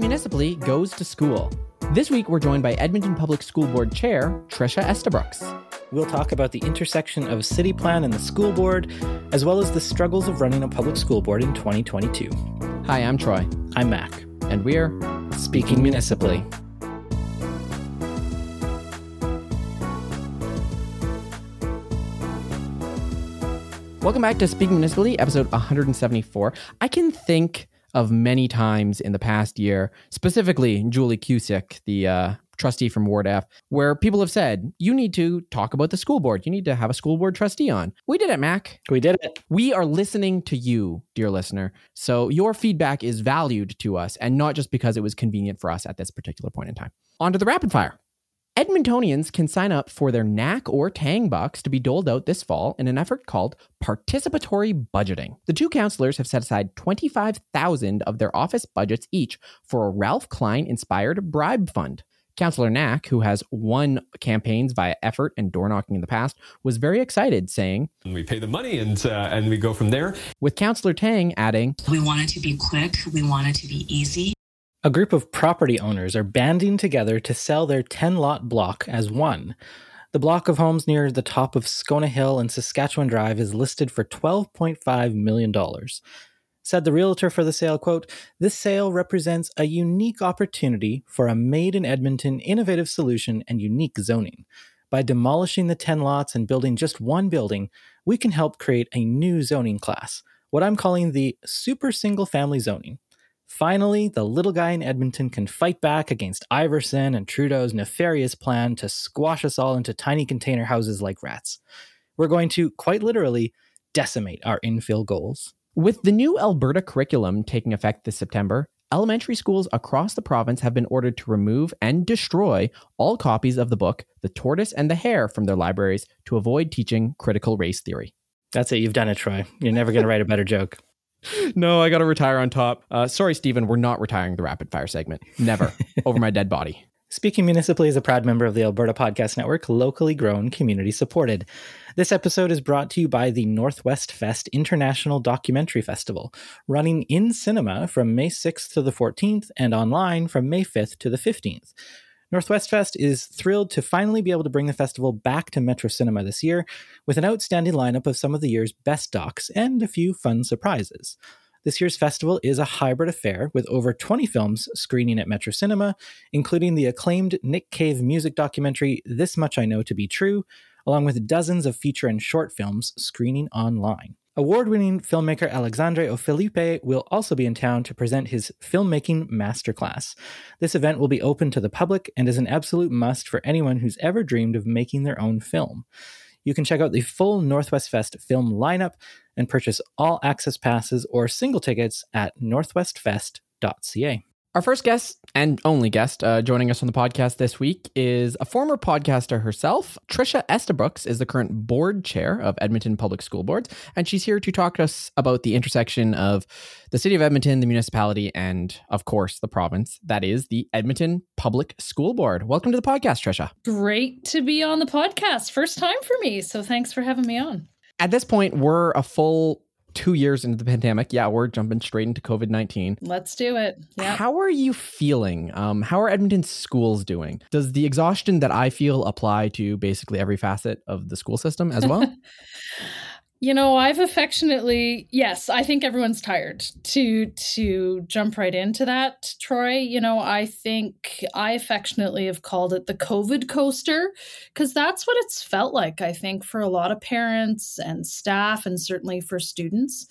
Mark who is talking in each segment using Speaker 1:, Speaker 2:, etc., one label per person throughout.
Speaker 1: Municipally goes to school. This week, we're joined by Edmonton Public School Board Chair Trisha Estabrooks.
Speaker 2: We'll talk about the intersection of city plan and the school board, as well as the struggles of running a public school board in 2022.
Speaker 1: Hi, I'm Troy.
Speaker 2: I'm Mac.
Speaker 1: And we're
Speaker 2: Speaking Municipally.
Speaker 1: Welcome back to Speaking Municipally, episode 174. I can think of many times in the past year, specifically Julie Kusiek, the uh, trustee from Ward F, where people have said, you need to talk about the school board. You need to have a school board trustee on. We did it, Mac.
Speaker 2: We did it.
Speaker 1: We are listening to you, dear listener. So your feedback is valued to us, and not just because it was convenient for us at this particular point in time. On to the rapid fire. Edmontonians can sign up for their Knack or TANG bucks to be doled out this fall in an effort called participatory budgeting. The two counselors have set aside 25,000 of their office budgets each for a Ralph Klein inspired bribe fund. Councillor Knack, who has won campaigns via effort and door knocking in the past, was very excited, saying,
Speaker 3: "We pay the money and uh, and we go from there."
Speaker 1: With Councillor Tang adding,
Speaker 4: "We want it to be quick. We want it to be easy."
Speaker 2: A group of property owners are banding together to sell their 10 lot block as one. The block of homes near the top of Scona Hill and Saskatchewan Drive is listed for $12.5 million. Said the realtor for the sale, quote, This sale represents a unique opportunity for a made in Edmonton innovative solution and unique zoning. By demolishing the 10 lots and building just one building, we can help create a new zoning class, what I'm calling the super single family zoning. Finally, the little guy in Edmonton can fight back against Iveson and Trudeau's nefarious plan to squash us all into tiny container houses like rats. We're going to, quite literally, decimate our infill goals.
Speaker 1: With the new Alberta curriculum taking effect this September, elementary schools across the province have been ordered to remove and destroy all copies of the book The Tortoise and the Hare from their libraries to avoid teaching critical race theory.
Speaker 2: That's it. You've done it, Troy. You're never going to write a better joke
Speaker 1: no, I got to retire on top. Uh, sorry, Stephen, we're not retiring the rapid fire segment. Never. Over my dead body.
Speaker 2: Speaking Municipally is a proud member of the Alberta Podcast Network, locally grown, community supported. This episode is brought to you by the Northwest Fest International Documentary Festival, running in cinema from May 6th to the 14th and online from May 5th to the 15th. Northwest Fest is thrilled to finally be able to bring the festival back to Metro Cinema this year with an outstanding lineup of some of the year's best docs and a few fun surprises. This year's festival is a hybrid affair with over 20 films screening at Metro Cinema, including the acclaimed Nick Cave music documentary This Much I Know to Be True, along with dozens of feature and short films screening online. Award winning filmmaker Alexandre O. Philippe will also be in town to present his filmmaking masterclass. This event will be open to the public and is an absolute must for anyone who's ever dreamed of making their own film. You can check out the full Northwest Fest film lineup and purchase all access passes or single tickets at northwestfest.ca.
Speaker 1: Our first guest and only guest uh, joining us on the podcast this week is a former podcaster herself. Trisha Estabrooks is the current board chair of Edmonton Public School Boards, and she's here to talk to us about the intersection of the city of Edmonton, the municipality, and of course the province. That is the Edmonton Public School Board. Welcome to the podcast, Trisha.
Speaker 5: Great to be on the podcast. First time for me, so thanks for having me on.
Speaker 1: At this point, we're a full two years into the pandemic. Yeah, we're jumping straight into COVID 19.
Speaker 5: Let's do it.
Speaker 1: Yeah. How are you feeling? Um, how are Edmonton schools doing? Does the exhaustion that I feel apply to basically every facet of the school system as well?
Speaker 5: You know, I've affectionately, yes, I think everyone's tired to to jump right into that, Troy. You know, I think I affectionately have called it the COVID coaster because that's what it's felt like, I think, for a lot of parents and staff and certainly for students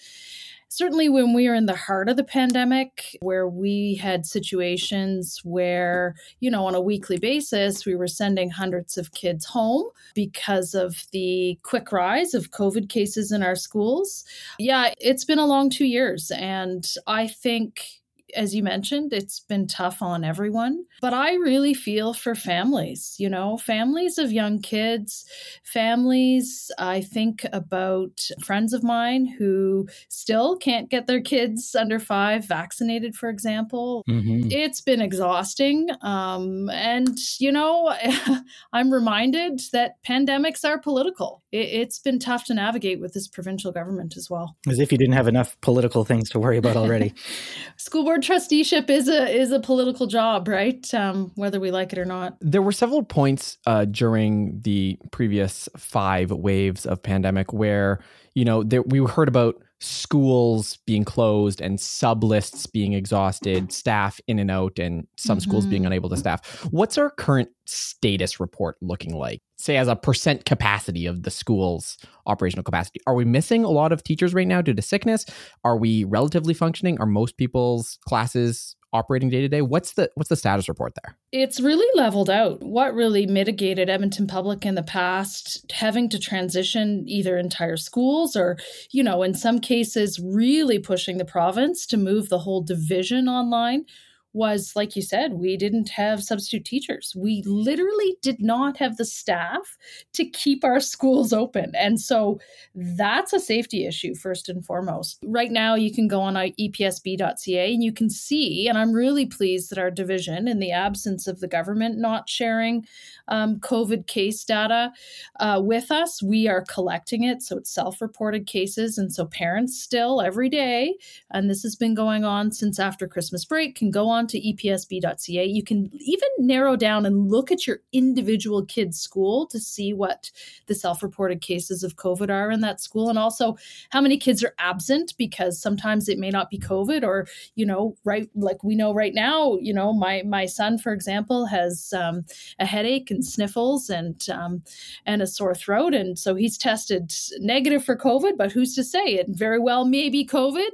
Speaker 5: certainly when we were in the heart of the pandemic, where we had situations where, you know, on a weekly basis, we were sending hundreds of kids home because of the quick rise of COVID cases in our schools. Yeah, it's been a long two years. And I think as you mentioned, it's been tough on everyone. But I really feel for families, you know, families of young kids, families. I think about friends of mine who still can't get their kids under five vaccinated, for example. Mm-hmm. It's been exhausting. Um, and, you know, I'm reminded that pandemics are political. It, has been tough to navigate with this provincial government as well.
Speaker 2: As if you didn't have enough political things to worry about already.
Speaker 5: School board trusteeship is a is a political job, right? Um, whether we like it or not.
Speaker 1: There were several points uh, during the previous five waves of pandemic where you know there, we heard about schools being closed and sub lists being exhausted, staff in and out, and some mm-hmm. schools being mm-hmm. unable to staff. What's our current status report looking like? Say, as a percent capacity of the school's operational capacity. Are we missing a lot of teachers right now due to sickness? Are we relatively functioning? Are most people's classes operating day to day. What's the what's the status report there?
Speaker 5: It's really leveled out. What really mitigated Edmonton Public in the past having to transition either entire schools or, you know, in some cases really pushing the province to move the whole division online was like you said, we didn't have substitute teachers. We literally did not have the staff to keep our schools open. And so that's a safety issue, first and foremost. Right now, you can go on epsb.ca and you can see, and I'm really pleased that our division, in the absence of the government not sharing um, COVID case data uh, with us, we are collecting it. So it's self reported cases. And so parents still every day, and this has been going on since after Christmas break, can go on on to epsb.ca. You can even narrow down and look at your individual kid's school to see what the self reported cases of COVID are in that school and also how many kids are absent because sometimes it may not be COVID or, you know, right, like we know right now, you know, my, my son, for example, has um, a headache and sniffles and, um, and a sore throat. And so he's tested negative for COVID, but who's to say it very well may be COVID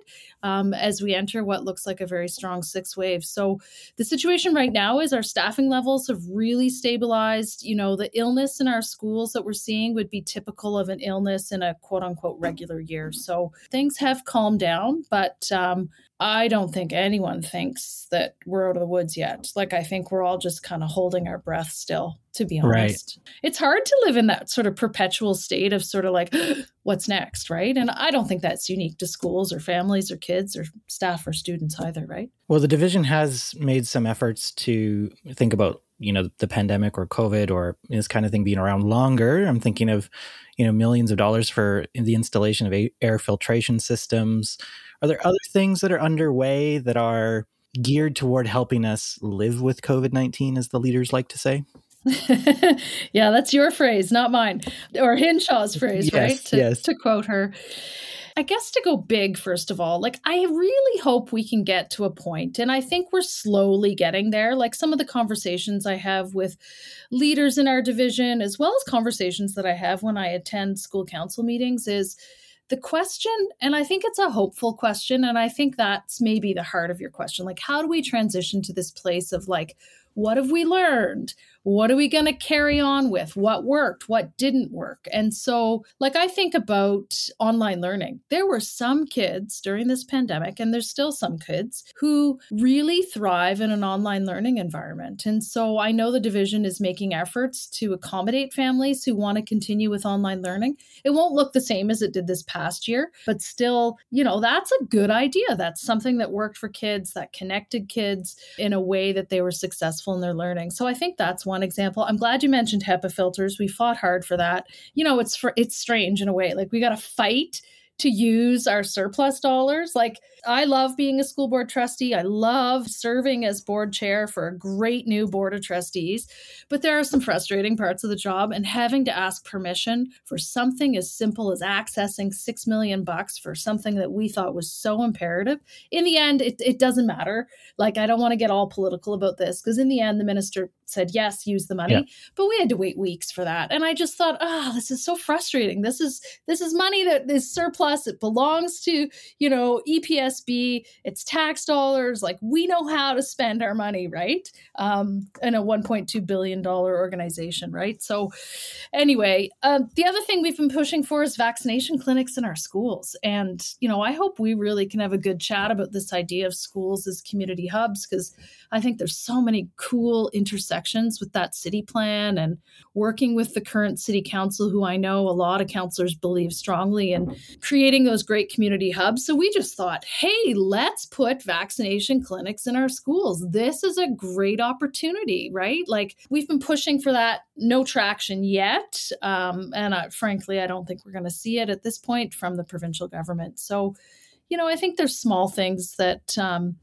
Speaker 5: um, as we enter what looks like a very strong sixth wave. So the situation right now is our staffing levels have really stabilized. You know, the illness in our schools that we're seeing would be typical of an illness in a quote unquote regular year. So things have calmed down, but um, I don't think anyone thinks that we're out of the woods yet. Like, I think we're all just kind of holding our breath still, to be honest. Right. It's hard to live in that sort of perpetual state of sort of like, what's next, right? And I don't think that's unique to schools or families or kids or staff or students either, right?
Speaker 2: Well, the division has made some efforts to think about you know the pandemic or covid or this kind of thing being around longer i'm thinking of you know millions of dollars for the installation of air filtration systems are there other things that are underway that are geared toward helping us live with COVID 19, as the leaders like to say?
Speaker 5: yeah, that's your phrase, not mine, or Hinshaw's phrase,
Speaker 2: yes,
Speaker 5: right?
Speaker 2: To, yes.
Speaker 5: to quote her. I guess to go big, first of all, like I really hope we can get to a point, and I think we're slowly getting there. Like some of the conversations I have with leaders in our division, as well as conversations that I have when I attend school council meetings, is the question, and I think it's a hopeful question, and I think that's maybe the heart of your question. Like, how do we transition to this place of like, what have we learned? What are we going to carry on with? What worked? What didn't work? And so, like, I think about online learning. There were some kids during this pandemic, and there's still some kids who really thrive in an online learning environment. And so, I know the division is making efforts to accommodate families who want to continue with online learning. It won't look the same as it did this past year, but still, you know, that's a good idea. That's something that worked for kids, that connected kids in a way that they were successful in their learning. So, I think that's one one example. I'm glad you mentioned HEPA filters. We fought hard for that. You know, it's for, it's strange in a way. Like we got to fight to use our surplus dollars. Like, I love being a school board trustee. I love serving as board chair for a great new board of trustees. But there are some frustrating parts of the job, and having to ask permission for something as simple as accessing six million bucks for something that we thought was so imperative. In the end, it, it doesn't matter. Like, I don't want to get all political about this because in the end, the minister said yes, use the money, yeah. but we had to wait weeks for that. And I just thought, oh, this is so frustrating. This is this is money that is surplus. It belongs to you know EPSB. It's tax dollars. Like we know how to spend our money, right? Um, in a 1.2 billion dollar organization, right? So, anyway, um, the other thing we've been pushing for is vaccination clinics in our schools, and you know, I hope we really can have a good chat about this idea of schools as community hubs because I think there's so many cool intersections with that city plan and working with the current city council, who I know a lot of councilors believe strongly in creating those great community hubs. So we just thought, hey, let's put vaccination clinics in our schools. This is a great opportunity, right? Like we've been pushing for that, no traction yet. Um, and I, frankly, I don't think we're going to see it at this point from the provincial government. So, you know, I think there's small things that, um,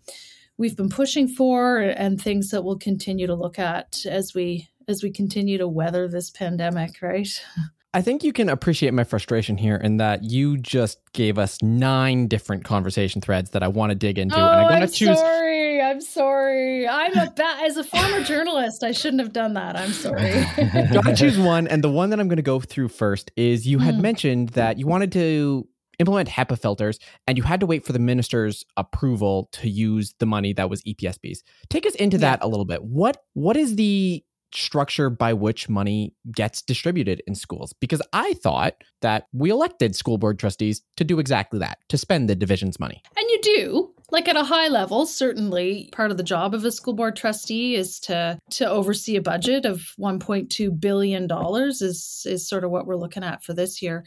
Speaker 5: we've been pushing for and things that we'll continue to look at as we as we continue to weather this pandemic, right?
Speaker 1: I think you can appreciate my frustration here in that you just gave us nine different conversation threads that I want to dig into,
Speaker 5: oh,
Speaker 1: and I'm going
Speaker 5: I'm
Speaker 1: to choose.
Speaker 5: sorry. I'm sorry. I'm a ba- as a former journalist, I shouldn't have done that. I'm sorry.
Speaker 1: Got to choose one, and the one that I'm going to go through first is you had
Speaker 5: Hmm.
Speaker 1: mentioned that you wanted to implement HEPA filters, and you had to wait for the minister's approval to use the money that was EPSBs. Take us into that a little bit. What what is the structure by which money gets distributed in schools? Because I thought that we elected school board trustees to do exactly that, to spend the division's money.
Speaker 5: And you do, like at a high level, certainly part of the job of a school board trustee is to to oversee a budget of 1.2 billion dollars is is sort of what we're looking at for this year.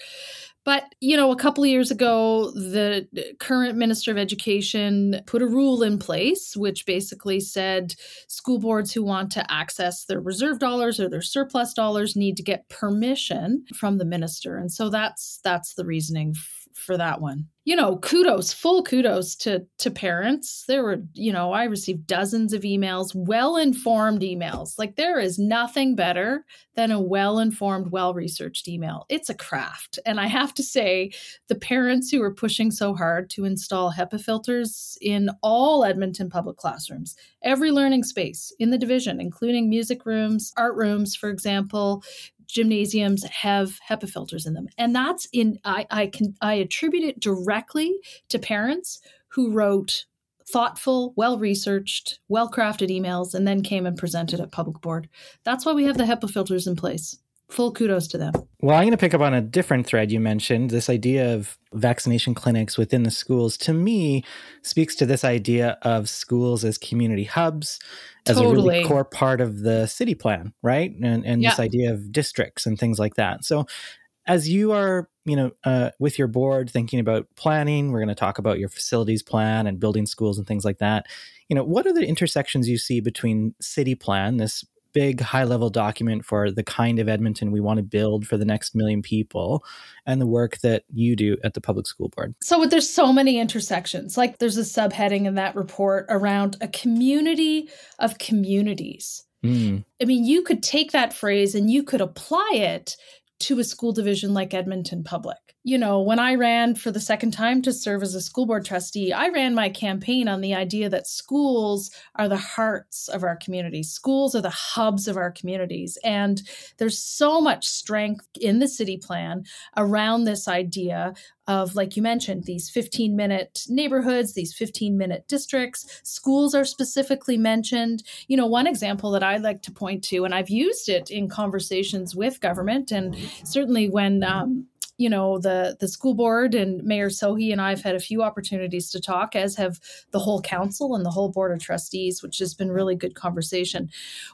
Speaker 5: But, you know, a couple of years ago, the current Minister of Education put a rule in place which basically said school boards who want to access their reserve dollars or their surplus dollars need to get permission from the minister. And so that's that's the reasoning for that one. You know, kudos, full kudos to to parents. There were, you know, I received dozens of emails, well-informed emails. Like there is nothing better than a well-informed, well-researched email. It's a craft. And I have to say, the parents who are pushing so hard to install HEPA filters in all Edmonton public classrooms, every learning space in the division, including music rooms, art rooms, for example, gymnasiums have HEPA filters in them. And that's in I, I can I attribute it directly to parents who wrote thoughtful, well-researched, well-crafted emails and then came and presented at public board. That's why we have the HEPA filters in place. Full kudos to them.
Speaker 2: Well, I'm going to pick up on a different thread you mentioned. This idea of vaccination clinics within the schools, to me, speaks to this idea of schools as community hubs, as a really core part of the city plan, right? And, and this idea of districts and things like that. So, as you are, you know, uh, with your board thinking about planning, we're going to talk about your facilities plan and building schools and things like that. You know, what are the intersections you see between city plan, this big high level document for the kind of Edmonton we want to build for the next million people and the work that you do at the public school board.
Speaker 5: So there's so many intersections. Like there's a subheading in that report around a community of communities.
Speaker 2: Mm.
Speaker 5: I mean, you could take that phrase and you could apply it to a school division like Edmonton Public. You know, when I ran for the second time to serve as a school board trustee, I ran my campaign on the idea that schools are the hearts of our communities. Schools are the hubs of our communities. And there's so much strength in the city plan around this idea of, like you mentioned, these 15 minute neighborhoods, these 15 minute districts. Schools are specifically mentioned. You know, one example that I like to point to, and I've used it in conversations with government, and certainly when um, you know the the school board and Mayor Sohi and I've had a few opportunities to talk, as have the whole council and the whole board of trustees, which has been really good conversation.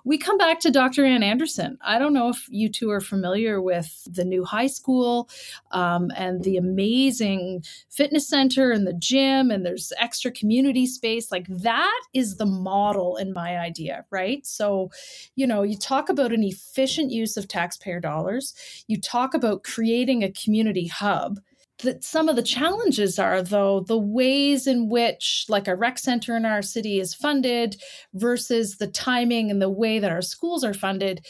Speaker 5: We come back to Dr. Anne Anderson. I don't know if you two are familiar with the new high school um, and the amazing fitness center and the gym, and there's extra community space. Like that is the model in my idea, right? So, you know, you talk about an efficient use of taxpayer dollars, you talk about creating a community hub. That some of the challenges are though the ways in which like a rec center in our city is funded versus the timing and the way that our schools are funded.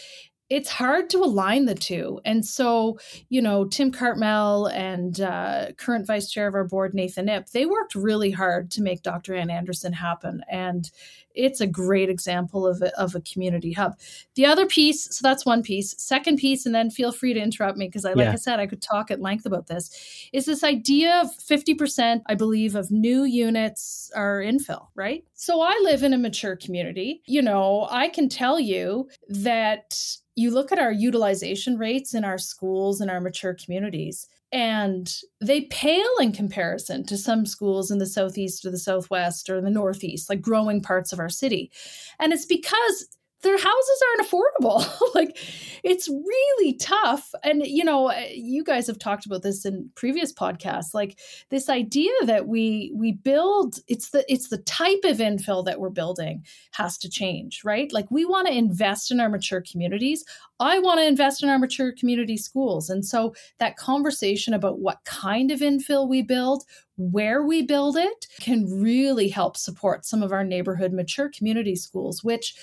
Speaker 5: It's hard to align the two. And so you know tim cartmell and uh, current vice chair of our board nathan ip they worked really hard to make dr anne anderson happen. And it's a great example of a, of a community hub. The other piece so that's one piece. Second piece and then feel free to interrupt me because i like
Speaker 2: Yeah.
Speaker 5: i said i could talk at length about this is this idea of 50% i believe of new units are infill right? So i live in a mature community. You know i can tell you that you look at our utilization rates in our schools and our mature communities and they pale in comparison to some schools in the southeast or the southwest or the northeast like growing parts of our city. And it's because their houses aren't affordable. like it's really tough. And you know, uh, you guys have talked about this in previous podcasts. Like this idea that we we build it's the it's the type of infill that we're building has to change, right? Like we want to invest in our mature communities. I want to invest in our mature community schools. And so that conversation about what kind of infill we build, where we build it can really help support some of our neighborhood mature community schools, which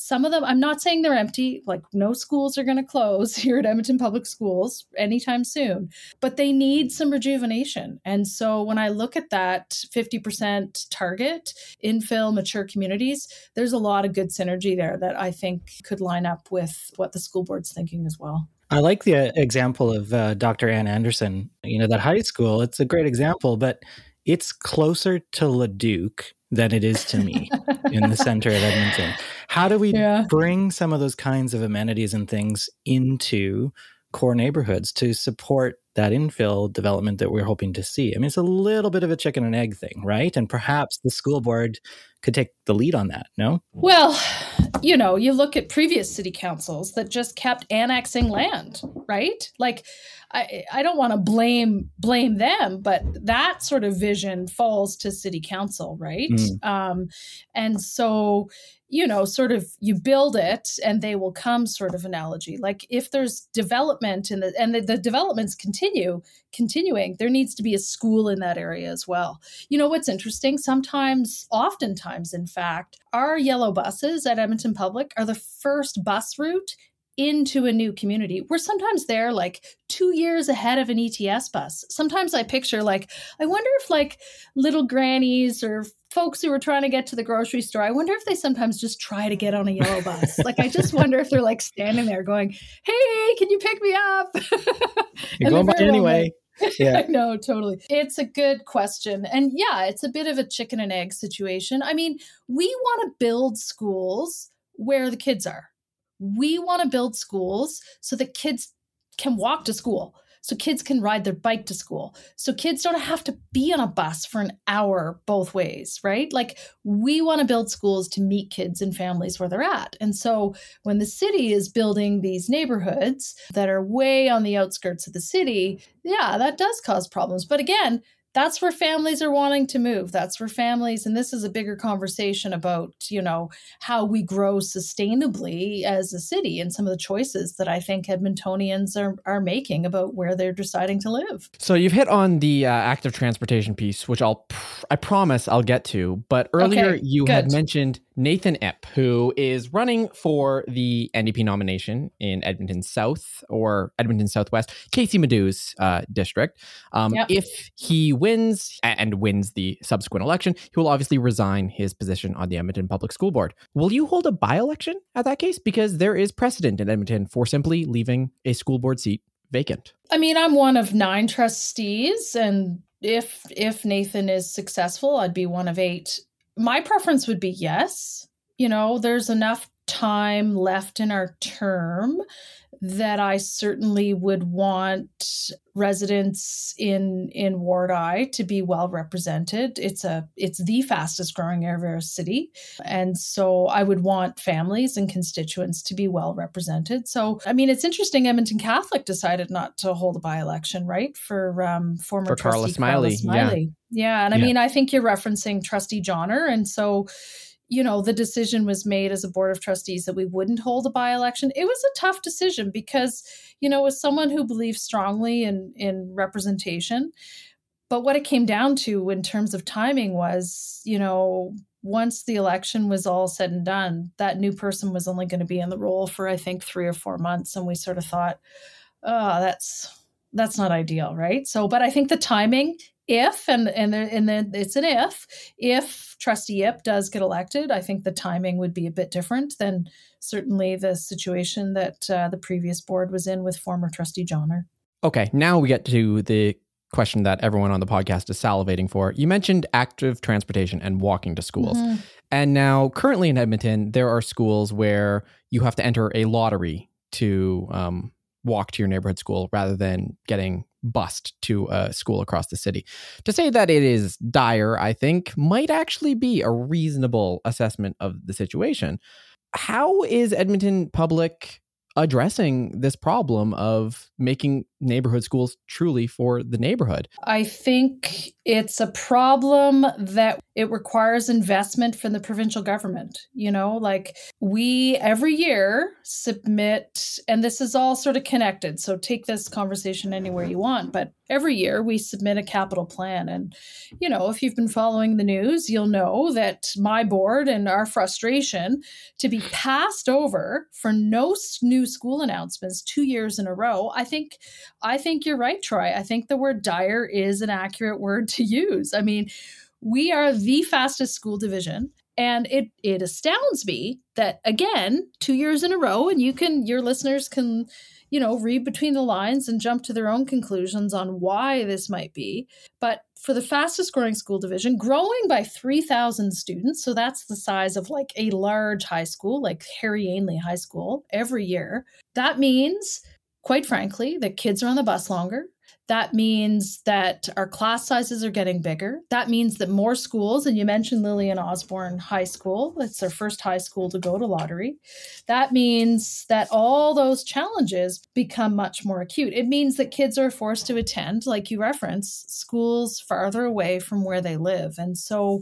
Speaker 5: some of them, I'm not saying they're empty, like no schools are going to close here at Edmonton Public Schools anytime soon, but they need some rejuvenation. And so when I look at that 50% target, infill mature communities, there's a lot of good synergy there that I think could line up with what the school board's thinking as well.
Speaker 2: I like the uh, example of uh, Dr. Anne Anderson. You know, that high school, it's a great example, but it's closer to Leduc than it is to me in the center of Edmonton. How do we yeah. bring some of those kinds of amenities and things into core neighborhoods to support that infill development that we're hoping to see? I mean, it's a little bit of a chicken and egg thing, right? And perhaps the school board could take the lead on that, no?
Speaker 5: Well, you know, you look at previous city councils that just kept annexing land, right? Like I I don't want to blame blame them, but that sort of vision falls to city council, right? Mm. Um and so you know, sort of you build it and they will come sort of analogy. Like if there's development in the and the, the, developments continue continuing, there needs to be a school in that area as well. You know what's interesting? Sometimes, oftentimes, in fact, our yellow buses at Edmonton Public are the first bus route into a new community. We're sometimes there like two years ahead of an ETS bus. Sometimes I picture like, I wonder if like little grannies or folks who are trying to get to the grocery store, I wonder if they sometimes just try to get on a yellow bus. like, I just wonder if they're like standing there going, Hey, can you pick me up?
Speaker 2: You're going by anyway.
Speaker 5: Yeah. no, totally. It's a good question. And yeah, it's a bit of a chicken and egg situation. I mean, we want to build schools where the kids are. We want to build schools so that kids can walk to school so kids can ride their bike to school. So kids don't have to be on a bus for an hour both ways, right? Like we want to build schools to meet kids and families where they're at. And so when the city is building these neighborhoods that are way on the outskirts of the city, yeah, that does cause problems. But again, that's where families are wanting to move that's where families and this is a bigger conversation about you know how we grow sustainably as a city and some of the choices that i think edmontonians are, are making about where they're deciding to live
Speaker 1: so you've hit on the uh, active transportation piece which i'll pr- i promise i'll get to but earlier okay, you good. had mentioned Nathan Ip, who is running for the NDP nomination in Edmonton South or Edmonton Southwest, Kaycee Madu's uh, district. Um, yep. If he wins and wins the subsequent election, he will obviously resign his position on the Edmonton Public School Board. Will you hold a by election at that case? Because there is precedent in Edmonton for simply leaving a school board seat vacant.
Speaker 5: I mean, I'm one of nine trustees, and if if Nathan is successful, I'd be one of eight my preference would be yes. You know, there's enough time left in our term that I certainly would want residents in in Ward I to be well represented. It's a it's the fastest growing area of our city, and so I would want families and constituents to be well represented. So I mean, it's interesting. Edmonton Catholic decided not to hold a by election, right, for um, former
Speaker 1: for Carla Smiley.
Speaker 5: Carla Smiley. Yeah. Yeah, and I yeah. mean, I think you're referencing Trustee Johner, and so you know, the decision was made as a board of trustees that we wouldn't hold a by election. It was a tough decision because, you know, as someone who believes strongly in in representation, but what it came down to in terms of timing was, you know, once the election was all said and done, that new person was only going to be in the role for I think 3 or 4 months and we sort of thought, "Oh, that's that's not ideal, right?" So, but I think the timing if and and there, and then it's an if if trustee yip does get elected i think the timing would be a bit different than certainly the situation that uh, the previous board was in with former trustee johner.
Speaker 1: Okay now we get to the question that everyone on the podcast is salivating for. You mentioned active transportation and walking to schools. Mm-hmm. and now currently in edmonton there are schools where you have to enter a lottery to um, walk to your neighborhood school rather than getting bust to a school across the city. To say that it is dire, I think, might actually be a reasonable assessment of the situation. how is Edmonton Public addressing this problem of making neighborhood schools truly for the neighborhood?
Speaker 5: I think it's a problem that it requires investment from the provincial government. You know, like we every year submit, and this is all sort of connected. So take this conversation anywhere you want, but every year we submit a capital plan. And, you know, if you've been following the news, you'll know that my board and our frustration to be passed over for no new school announcements two years in a row, I think I think you're right, Troy. I think the word dire is an accurate word to use. I mean, we are the fastest school division. And it it astounds me that again, two years in a row, and you can your listeners can, you know, read between the lines and jump to their own conclusions on why this might be. But for the fastest growing school division, growing by 3,000 students. So that's the size of like a large high school, like Harry Ainlay High School every year. That means quite frankly, that kids are on the bus longer. That means that our class sizes are getting bigger. That means that more schools, and you mentioned Lillian Osborne High School, it's their first high school to go to lottery. That means that all those challenges become much more acute. It means that kids are forced to attend, like you reference, schools farther away from where they live. And so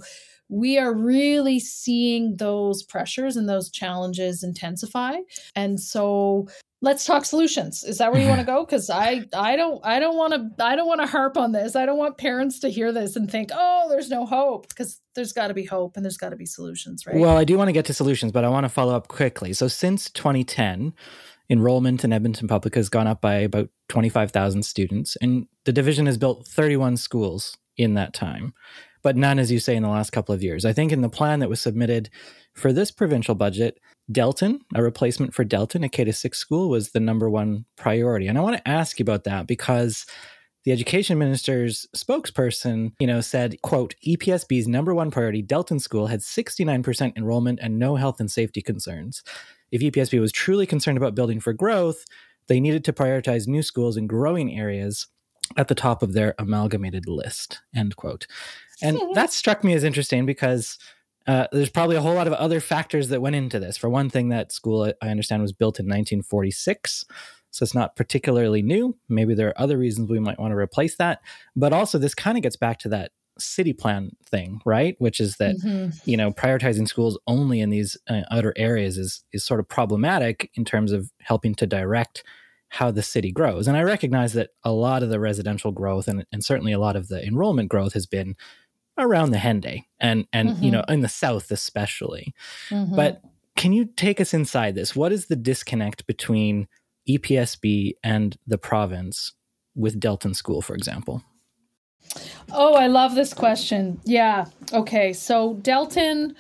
Speaker 5: we are really seeing those pressures and those challenges intensify. And so let's talk solutions. Is that where you want to go? Because i i don't i don't want to i don't want to harp on this. I don't want parents to hear this and think oh there's no hope because there's got to be hope and there's got to be solutions right?
Speaker 2: Well i do want to get to solutions but i want to follow up quickly. So since 2010 enrollment in edmonton public has gone up by about 25000 students and the division has built 31 schools in that time but none as you say in the last couple of years. I think in the plan that was submitted for this provincial budget Delton, a replacement for Delton, a K to six school, was the number one priority. And I want to ask you about that because the education minister's spokesperson, you know, said, quote, EPSB's number one priority, Delton School, had 69% enrollment and no health and safety concerns. If EPSB was truly concerned about building for growth, they needed to prioritize new schools in growing areas at the top of their amalgamated list, end quote. And that struck me as interesting because uh, there's probably a whole lot of other factors that went into this. For one thing, that school, I understand, was built in 1946. So it's not particularly new. Maybe there are other reasons we might want to replace that. But also, this kind of gets back to that city plan thing, right? Which is that mm-hmm. you know prioritizing schools only in these uh, outer areas is is sort of problematic in terms of helping to direct how the city grows. And I recognize that a lot of the residential growth and, and certainly a lot of the enrollment growth has been around the Henday and and mm-hmm. you know in the South especially. Mm-hmm. But can you take us inside this? What is the disconnect between EPSB and the province with Delton School, for example?
Speaker 5: Oh, I love this question. Yeah. Okay. So Delton,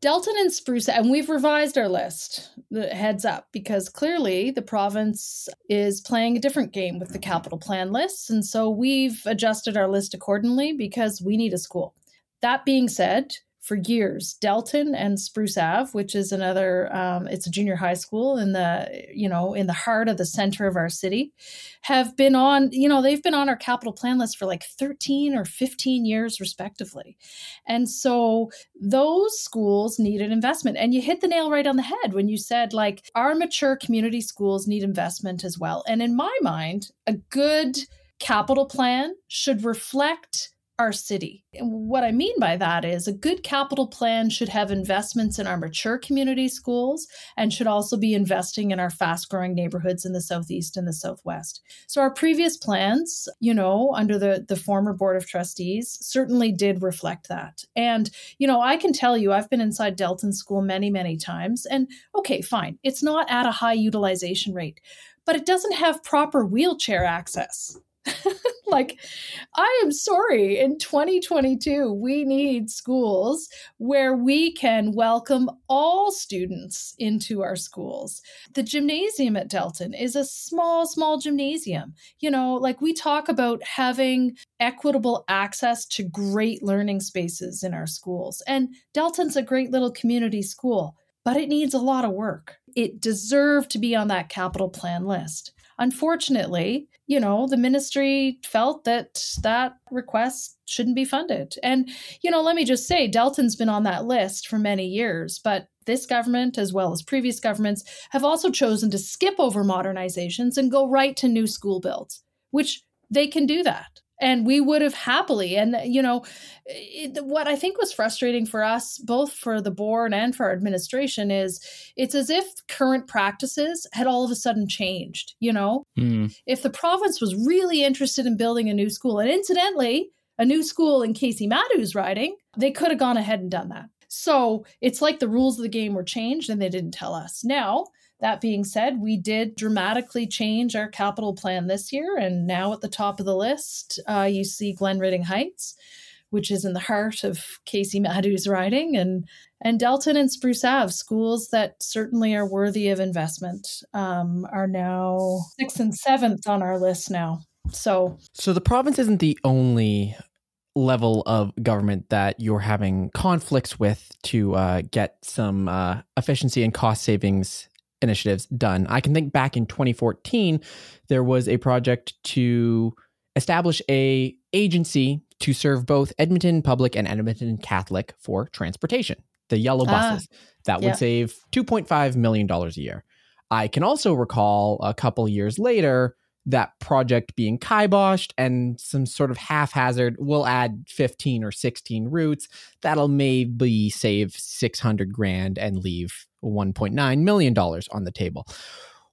Speaker 5: Delton and Spruce, and we've revised our list. Heads up, because clearly the province is playing a different game with the capital plan lists, and so we've adjusted our list accordingly because we need a school. That being said, for years, Delton and Spruce Ave, which is another, um, it's a junior high school in the, you know, in the heart of the center of our city, have been on, you know, they've been on our capital plan list for like 13 or 15 years, respectively. And so those schools needed investment. And you hit the nail right on the head when you said, like, our mature community schools need investment as well. And in my mind, a good capital plan should reflect our city. And what I mean by that is a good capital plan should have investments in our mature community schools and should also be investing in our fast growing neighborhoods in the Southeast and the Southwest. So our previous plans, you know, under the, the former Board of Trustees, certainly did reflect that. And, you know, I can tell you, I've been inside Delton School many, many times. And okay, fine, it's not at a high utilization rate, but it doesn't have proper wheelchair access. like, I am sorry. In 2022, we need schools where we can welcome all students into our schools. The gymnasium at Delton is a small, small gymnasium. You know, like we talk about having equitable access to great learning spaces in our schools. And Delton's a great little community school, but it needs a lot of work. It deserved to be on that capital plan list. Unfortunately, you know, the ministry felt that that request shouldn't be funded. And, you know, let me just say, Delton's been on that list for many years, but this government, as well as previous governments, have also chosen to skip over modernizations and go right to new school builds, which they can do that and we would have happily and you know it, what i think was frustrating for us both for the board and for our administration is it's as if current practices had all of a sudden changed you know? Mm. if the province was really interested in building a new school and incidentally a new school in kaycee madu's riding they could have gone ahead and done that. So it's like the rules of the game were changed and they didn't tell us. Now that being said, we did dramatically change our capital plan this year, and now at the top of the list, uh, you see Glenridding Heights, which is in the heart of Kaycee Madu's riding, and and Delton and Spruce Ave, schools that certainly are worthy of investment, um, are now sixth and seventh on our list now. So,
Speaker 1: so the province isn't the only level of government that you're having conflicts with to uh, get some uh, efficiency and cost savings initiatives done. I can think back in 2014, there was a project to establish a agency to serve both Edmonton Public and Edmonton Catholic for transportation, the yellow ah, buses. Ah, that would yeah. save $2.5 million a year. I can also recall a couple years later that project being kiboshed and some sort of haphazard we'll add 15 or 16 routes that'll maybe save 600 grand and leave 1.9 million dollars on the table.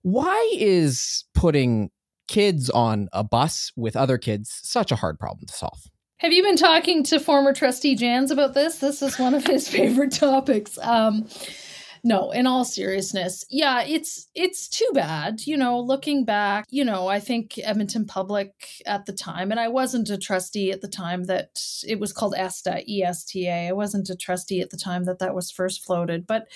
Speaker 1: Why is putting kids on a bus with other kids such a hard problem to solve?
Speaker 5: Have you been talking to former trustee janz about this? This is one of his favorite topics. Um, no in all seriousness yeah it's it's too bad you know looking back you know i think edmonton public at the time and i wasn't a trustee at the time that it was called esta esta i wasn't a trustee at the time that that was first floated but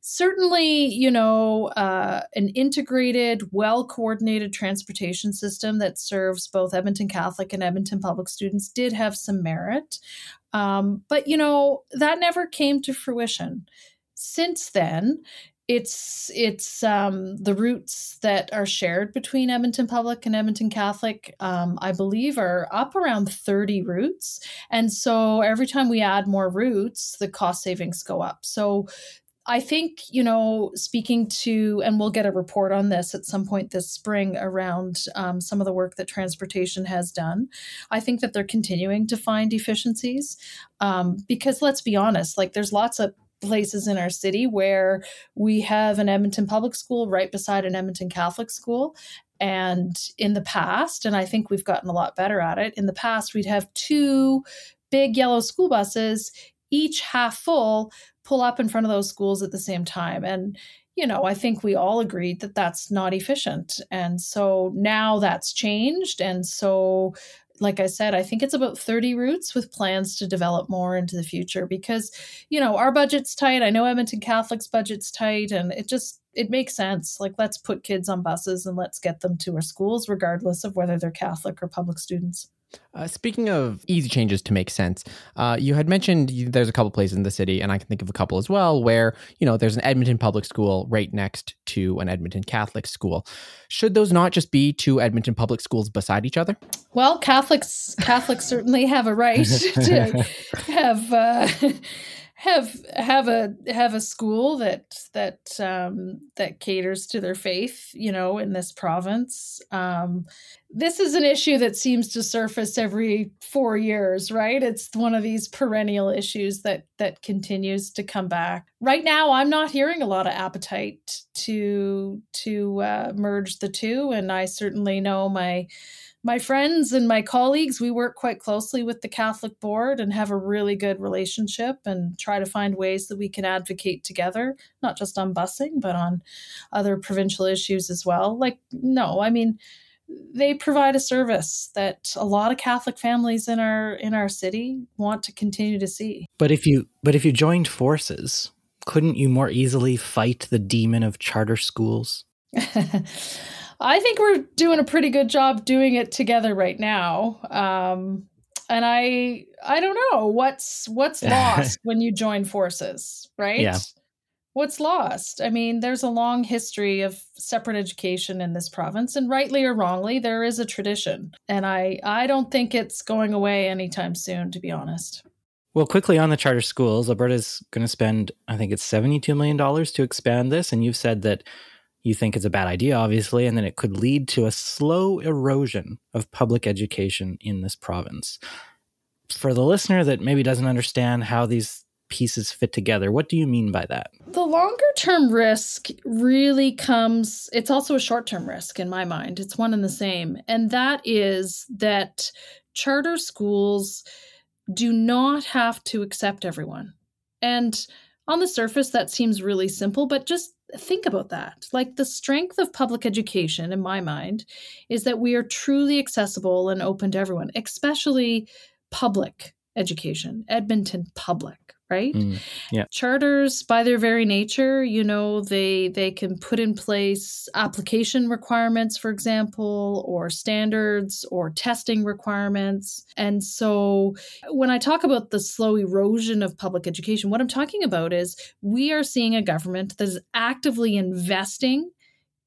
Speaker 5: certainly, you know, uh, an integrated, well coordinated transportation system that serves both Edmonton Catholic and Edmonton Public students did have some merit. Um, but, you know, that never came to fruition since then, it's it's um, the routes that are shared between Edmonton Public and Edmonton Catholic. Um, I believe are up around thirty routes, and so every time we add more routes, the cost savings go up. So I think, you know, speaking to, and we'll get a report on this at some point this spring around um, some of the work that transportation has done. I think that they're continuing to find efficiencies um, because let's be honest, like there's lots of places in our city where we have an Edmonton public school right beside an Edmonton Catholic school. And in the past, and I think we've gotten a lot better at it, in the past, we'd have two big yellow school buses, each half full, pull up in front of those schools at the same time. And you know, I think we all agreed that that's not efficient. And so now that's changed. And so like I said, I think it's about 30 routes with plans to develop more into the future because, you know, our budget's tight. I know Edmonton Catholic's budget's tight and it just it makes sense. Like let's put kids on buses and let's get them to our schools regardless of whether they're Catholic or public students.
Speaker 1: Uh, speaking of easy changes to make sense, uh, you had mentioned there's a couple places in the city, and I can think of a couple as well, where you know there's an Edmonton public school right next to an Edmonton Catholic school. Should those not just be two Edmonton public schools beside each other?
Speaker 5: Well, Catholics Catholics certainly have a right to have. Uh, have have a have a school that that um, that caters to their faith, you know, in this province. Um, this is an issue that seems to surface every four years, right? It's one of these perennial issues that that continues to come back. Right now, I'm not hearing a lot of appetite to to uh, merge the two, and I certainly know my my friends and my colleagues, we work quite closely with the Catholic Board and have a really good relationship and try to find ways that we can advocate together, not just on busing, but on other provincial issues as well. Like, no, I mean, they provide a service that a lot of Catholic families in our in our city want to continue to see.
Speaker 2: But if you but if you joined forces, couldn't you more easily fight the demon of charter schools?
Speaker 5: I think we're doing a pretty good job doing it together right now. Um, and I I don't know what's what's lost when you join forces, right?
Speaker 2: Yeah.
Speaker 5: what's lost? I mean, there's a long history of separate education in this province, and rightly or wrongly, there is a tradition. And I, I don't think it's going away anytime soon, to be honest.
Speaker 2: Well, quickly on the charter schools, Alberta's going to spend, I think it's $72 million to expand this. And you've said that you think it's a bad idea, obviously, and then it could lead to a slow erosion of public education in this province. For the listener that maybe doesn't understand how these pieces fit together, what do you mean by that?
Speaker 5: The longer term risk really comes, it's also a short term risk in my mind. It's one and the same. And that is that charter schools do not have to accept everyone. And on the surface, that seems really simple, but just think about that. Like the strength of public education, in my mind, is that we are truly accessible and open to everyone, especially public education, Edmonton public right? Mm,
Speaker 2: yeah.
Speaker 5: Charters by their very nature you know they they can put in place application requirements for example or standards or testing requirements. And so when i talk about the slow erosion of public education what i'm talking about is we are seeing a government that is actively investing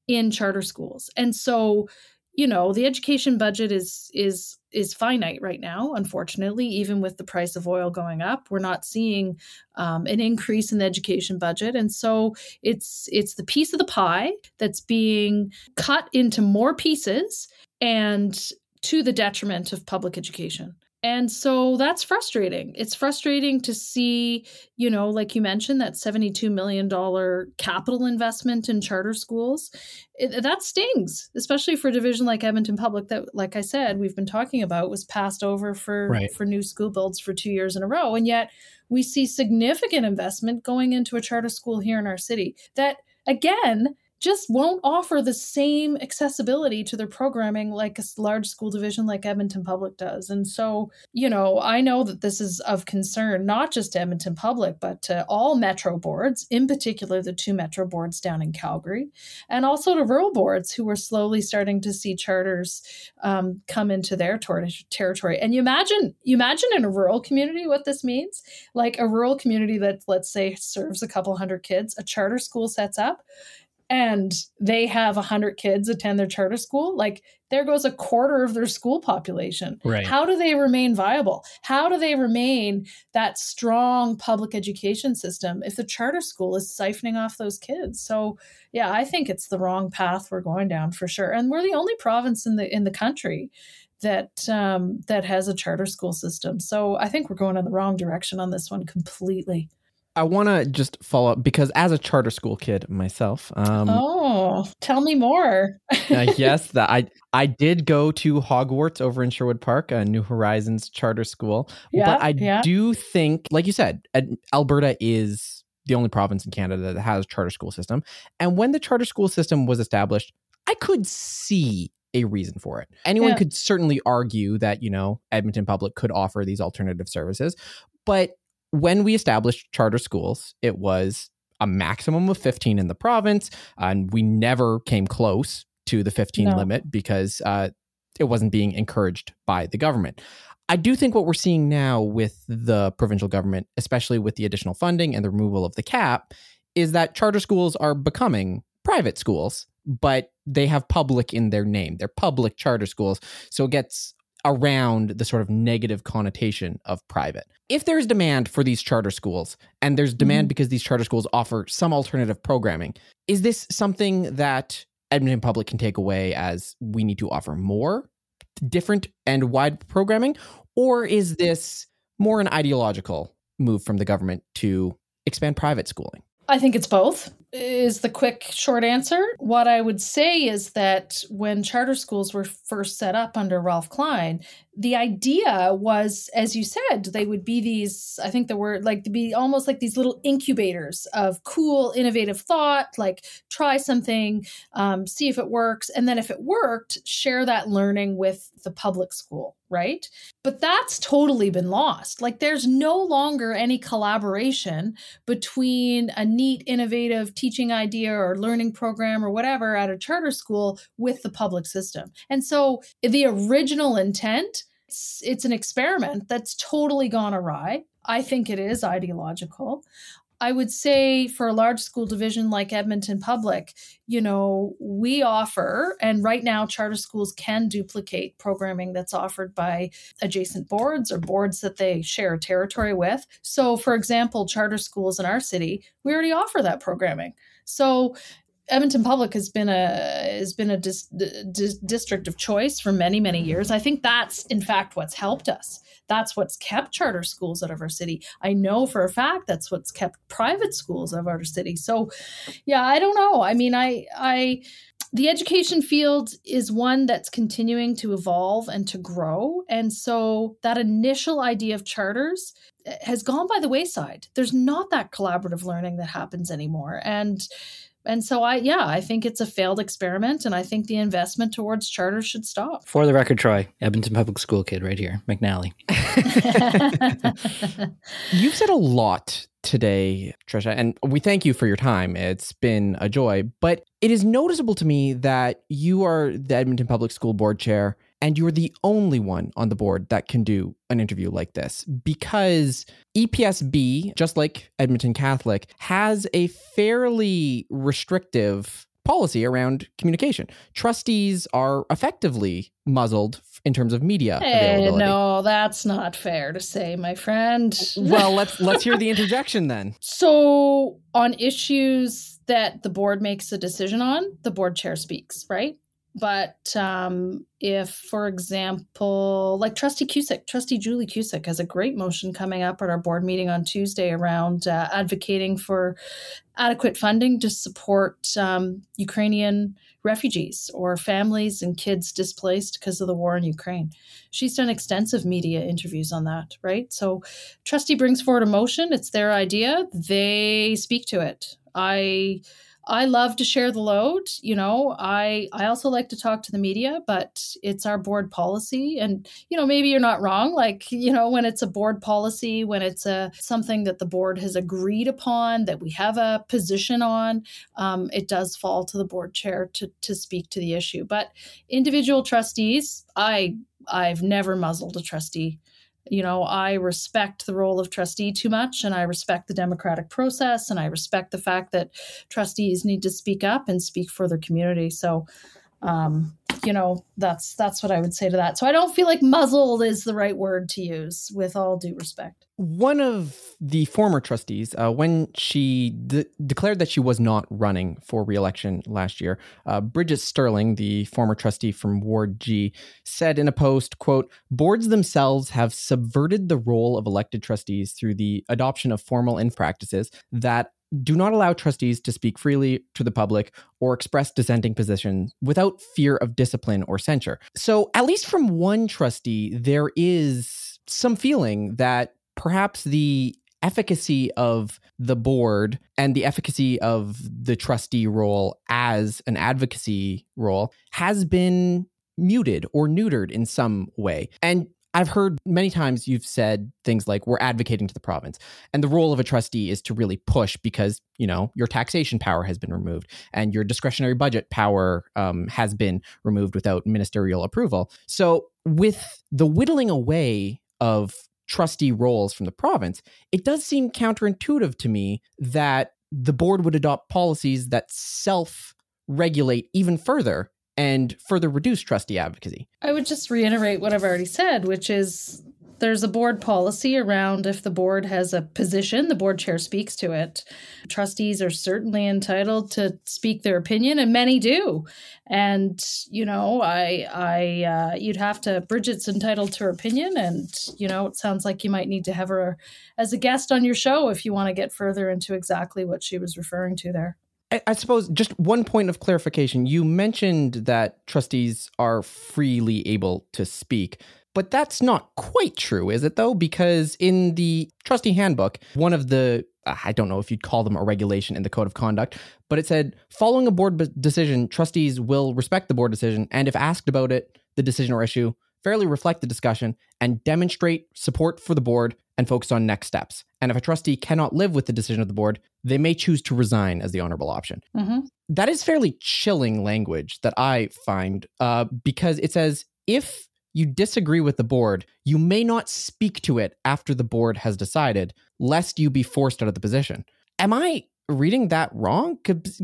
Speaker 5: in charter schools. And so you know the education budget is is is finite right now unfortunately even with the price of oil going up we're not seeing um, an increase in the education budget. And so it's it's the piece of the pie that's being cut into more pieces and to the detriment of public education and so that's frustrating. It's frustrating to see, you know, like you mentioned, that $72 million capital investment in charter schools. It, that stings, especially for a division like Edmonton Public that, like I said, we've been talking about was passed over for, right. for new school builds for two years in a row. And yet we see significant investment going into a charter school here in our city that, again, just won't offer the same accessibility to their programming like a large school division like Edmonton Public does. And so, you know, I know that this is of concern, not just to Edmonton Public, but to all metro boards, in particular the two metro boards down in Calgary, and also to rural boards who are slowly starting to see charters um, come into their ter- territory. And you imagine, you imagine in a rural community what this means, like a rural community that, let's say, serves a couple hundred kids, a charter school sets up and they have 100 kids attend their charter school like there goes a quarter of their school population.
Speaker 2: Right.
Speaker 5: How do they remain viable? How do they remain that strong public education system if the charter school is siphoning off those kids? So yeah i think it's the wrong path we're going down for sure. And we're the only province in the in the country that um, that has a charter school system. So i think we're going in the wrong direction on this one completely
Speaker 1: I want to just follow up because as a charter school kid myself,
Speaker 5: um, oh, tell me more.
Speaker 1: uh, yes, that I I did go to Hogwarts over in Sherwood Park, a New Horizons charter school.
Speaker 5: Yeah,
Speaker 1: but I
Speaker 5: yeah.
Speaker 1: do think, like you said, Alberta is the only province in Canada that has a charter school system. And when the charter school system was established, I could see a reason for it. Anyone yeah. could certainly argue that, you know, Edmonton Public could offer these alternative services, but when we established charter schools, it was a maximum of 15 in the province, and we never came close to the 15 no. limit because uh, it wasn't being encouraged by the government. I do think what we're seeing now with the provincial government, especially with the additional funding and the removal of the cap, is that charter schools are becoming private schools, but they have public in their name. They're public charter schools. So it gets around the sort of negative connotation of private. If there's demand for these charter schools and there's demand mm-hmm. because these charter schools offer some alternative programming, is this something that Edmonton Public can take away as we need to offer more different and wide programming? Or is this more an ideological move from the government to expand private schooling?
Speaker 5: I think it's both is the quick short answer. What I would say is that when charter schools were first set up under Ralph Klein, the idea was, as you said, they would be these, I think the word like to be almost like these little incubators of cool, innovative thought, like try something, um, see if it works. And then if it worked, share that learning with the public school, right? But that's totally been lost. Like there's no longer any collaboration between a neat, innovative teaching idea or learning program or whatever at a charter school with the public system. And so the original intent, it's, it's an experiment that's totally gone awry. I think it is ideological. I would say for a large school division like Edmonton Public, you know, we offer, and right now charter schools can duplicate programming that's offered by adjacent boards or boards that they share territory with. So, for example, charter schools in our city, we already offer that programming. So, Edmonton Public has been a has been a dis, dis, district of choice for many many years. I think that's in fact what's helped us. That's what's kept charter schools out of our city. I know for a fact that's what's kept private schools out of our city. So, yeah, I don't know. I mean, I I the education field is one that's continuing to evolve and to grow. And so that initial idea of charters eh, has gone by the wayside. There's not that collaborative learning that happens anymore. And and so I yeah, I think it's a failed experiment and I think the investment towards charter should stop.
Speaker 2: For the record, Troy, Edmonton Public School kid right here, McNally.
Speaker 1: You've said a lot today, Trisha, and we thank you for your time. It's been a joy, but it is noticeable to me that you are the Edmonton Public School Board Chair and you're the only one on the board that can do an interview like this because EPSB, just like Edmonton Catholic, has a fairly restrictive policy around communication. Trustees are effectively muzzled in terms of media
Speaker 5: hey,
Speaker 1: availability.
Speaker 5: No, that's not fair to say, my friend.
Speaker 1: well, let's let's hear the interjection then.
Speaker 5: So, on issues that the board makes a decision on, the board chair speaks, right? But um, if, for example, like Trustee Kusiek, Trustee Julie Kusiek has a great motion coming up at our board meeting on Tuesday around uh, advocating for adequate funding to support um, Ukrainian refugees or families and kids displaced because of the war in Ukraine. She's done extensive media interviews on that, right? So, trustee brings forward a motion, it's their idea, they speak to it. I I love to share the load. You know, I I also like to talk to the media, but it's our board policy. And you know, maybe you're not wrong. Like you know, when it's a board policy, when it's a something that the board has agreed upon, that we have a position on, um, it does fall to the board chair to to speak to the issue. But individual trustees, I I've never muzzled a trustee you know, I respect the role of trustee too much and I respect the democratic process and I respect the fact that trustees need to speak up and speak for their community. So, um, you know, that's that's what I would say to that. So I don't feel like muzzled is the right word to use with all due respect
Speaker 1: one of the former trustees, uh, when she de- declared that she was not running for reelection last year, uh, Bridget Stirling, the former trustee from Ward G, said in a post, "quote Boards themselves have subverted the role of elected trustees through the adoption of formal in practices that." Do not allow trustees to speak freely to the public or express dissenting positions without fear of discipline or censure. So, at least from one trustee, there is some feeling that perhaps the efficacy of the board and the efficacy of the trustee role as an advocacy role has been muted or neutered in some way. And I've heard many times you've said things like we're advocating to the province and the role of a trustee is to really push because you know your taxation power has been removed and your discretionary budget power um, has been removed without ministerial approval. So with the whittling away of trustee roles from the province, it does seem counterintuitive to me that the board would adopt policies that self regulate even further and further reduce trustee advocacy.
Speaker 5: I would just reiterate what I've already said, which is there's a board policy around if the board has a position, the board chair speaks to it. Trustees are certainly entitled to speak their opinion, and many do. And you know, I, I, uh, you'd have to. Bridget's entitled to her opinion, and you know, it sounds like you might need to have her as a guest on your show if you want to get further into exactly what she was referring to there.
Speaker 1: I suppose just one point of clarification. You mentioned that trustees are freely able to speak. But that's not quite true, is it though? Because in the trustee handbook, one of the I don't know if you'd call them a regulation in the code of conduct, but it said following a board decision, trustees will respect the board decision and if asked about it, the decision or issue, fairly reflect the discussion and demonstrate support for the board and focus on next steps. And if a trustee cannot live with the decision of the board, they may choose to resign as the honorable option. Mm-hmm. That is fairly chilling language that I find uh, because it says if you disagree with the board, you may not speak to it after the board has decided, lest you be forced out of the position. Am I reading that wrong?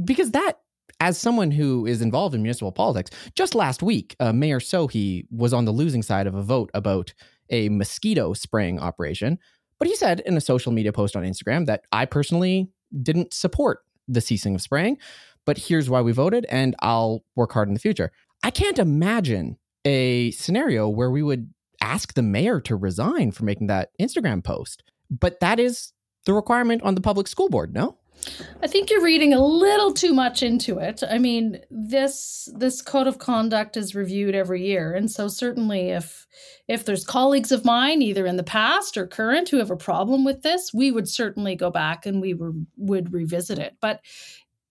Speaker 1: Because that, as someone who is involved in municipal politics, just last week, uh, Mayor Sohi was on the losing side of a vote about a mosquito spraying operation. But he said in a social media post on Instagram that I personally didn't support the ceasing of spraying, but here's why we voted, and I'll work hard in the future. I can't imagine a scenario where we would ask the mayor to resign for making that Instagram post. But that is the requirement on the public school board, no?
Speaker 5: I think you're reading a little too much into it. I mean, this this code of conduct is reviewed every year, and so certainly if if there's colleagues of mine either in the past or current who have a problem with this, we would certainly go back and we were, would revisit it. But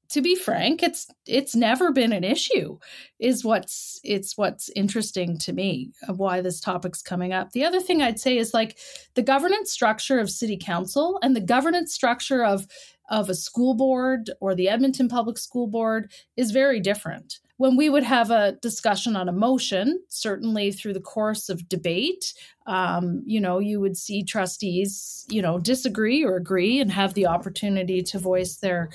Speaker 5: to be frank, it's it's never been an issue. Is what's it's what's interesting to me why this topic's coming up. The other thing I'd say is like the governance structure of city council and the governance structure of of a school board or the Edmonton Public School Board is very different. When we would have a discussion on a motion, certainly through the course of debate, um, you know, you would see trustees, you know, disagree or agree and have the opportunity to voice their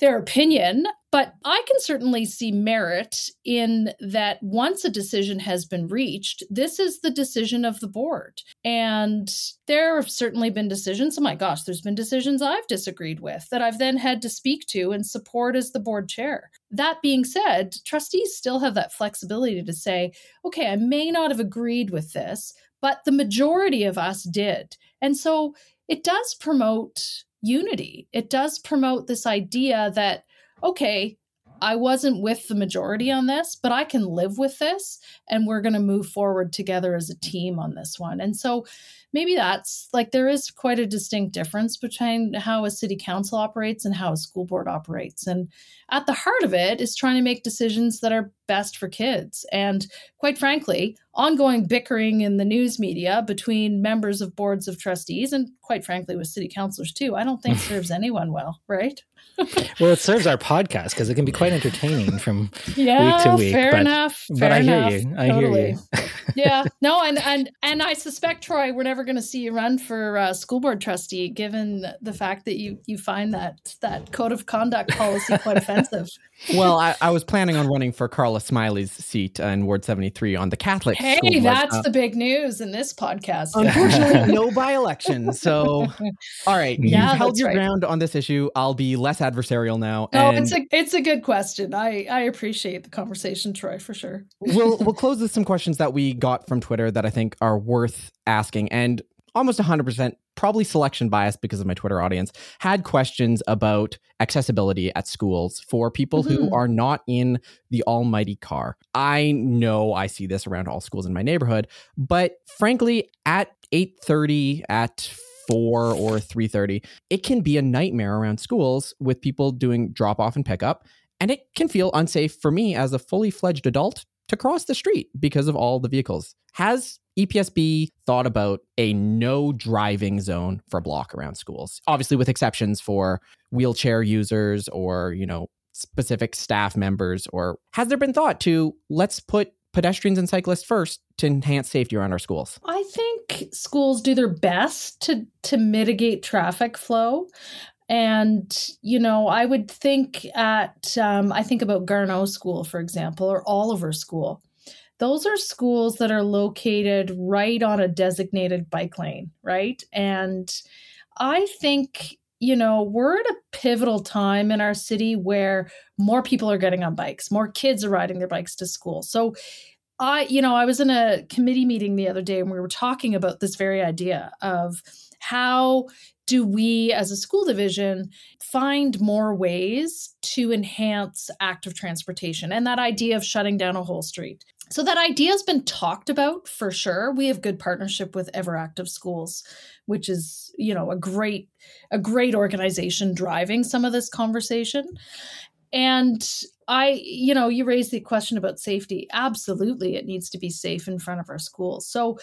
Speaker 5: their opinion, but I can certainly see merit in that once a decision has been reached, this is the decision of the board. And there have certainly been decisions, oh my gosh, there's been decisions I've disagreed with that I've then had to speak to and support as the board chair. That being said, trustees still have that flexibility to say, okay, I may not have agreed with this, but the majority of us did. And so it does promote unity. It does promote this idea that, okay, I wasn't with the majority on this, but I can live with this and we're going to move forward together as a team on this one. And so maybe that's like there is quite a distinct difference between how a city council operates and how a school board operates. And at the heart of it is trying to make decisions that are best for kids. And quite frankly, ongoing bickering in the news media between members of boards of trustees and quite frankly with city councilors too, I don't think serves anyone well, right?
Speaker 2: well, it serves our podcast because it can be quite entertaining from
Speaker 5: yeah,
Speaker 2: week to week.
Speaker 5: Fair
Speaker 2: but,
Speaker 5: enough.
Speaker 2: But
Speaker 5: fair
Speaker 2: I hear
Speaker 5: enough,
Speaker 2: you. I
Speaker 5: totally.
Speaker 2: hear you.
Speaker 5: yeah. No, and and and I suspect Troy, we're never going to see you run for uh, school board trustee, given the fact that you you find that that code of conduct policy quite offensive.
Speaker 1: Well, I, I, was planning on running for Carla Smiley's seat in Ward 73 on the Catholic.
Speaker 5: Hey, that's uh, the big news in this podcast.
Speaker 1: Unfortunately, no by election. So, all right,
Speaker 5: yeah,
Speaker 1: you've held your
Speaker 5: right.
Speaker 1: ground on this issue. I'll be less adversarial now.
Speaker 5: No,
Speaker 1: and
Speaker 5: it's a it's a good question. I I appreciate the conversation, Troy, for sure.
Speaker 1: we'll we'll close with some questions that we got from Twitter that I think are worth asking, and almost 100% probably selection bias because of my Twitter audience, had questions about accessibility at schools for people mm-hmm. who are not in the almighty car. I know I see this around all schools in my neighborhood, but frankly, at 8:30 at 4 or 3:30, it can be a nightmare around schools with people doing drop off and pickup, and it can feel unsafe for me as a fully fledged adult to cross the street because of all the vehicles. Has EPSB thought about a no driving zone for a block around schools, obviously with exceptions for wheelchair users or, you know, specific staff members? Or has there been thought to let's put pedestrians and cyclists first to enhance safety around our schools?
Speaker 5: I think schools do their best to to mitigate traffic flow. And, you know, I would think at, um, I think about Garneau School, for example, or Oliver School those are schools that are located right on a designated bike lane, right? And I think, you know, we're at a pivotal time in our city where more people are getting on bikes, more kids are riding their bikes to school. So, I, you know, I was in a committee meeting the other day and we were talking about this very idea of how do we as a school division find more ways to enhance active transportation and that idea of shutting down a whole street so that idea has been talked about for sure. We have good partnership with everactive schools which is you know a great a great organization driving some of this conversation. And i you know you raised the question about safety. Absolutely it needs to be safe in front of our schools. So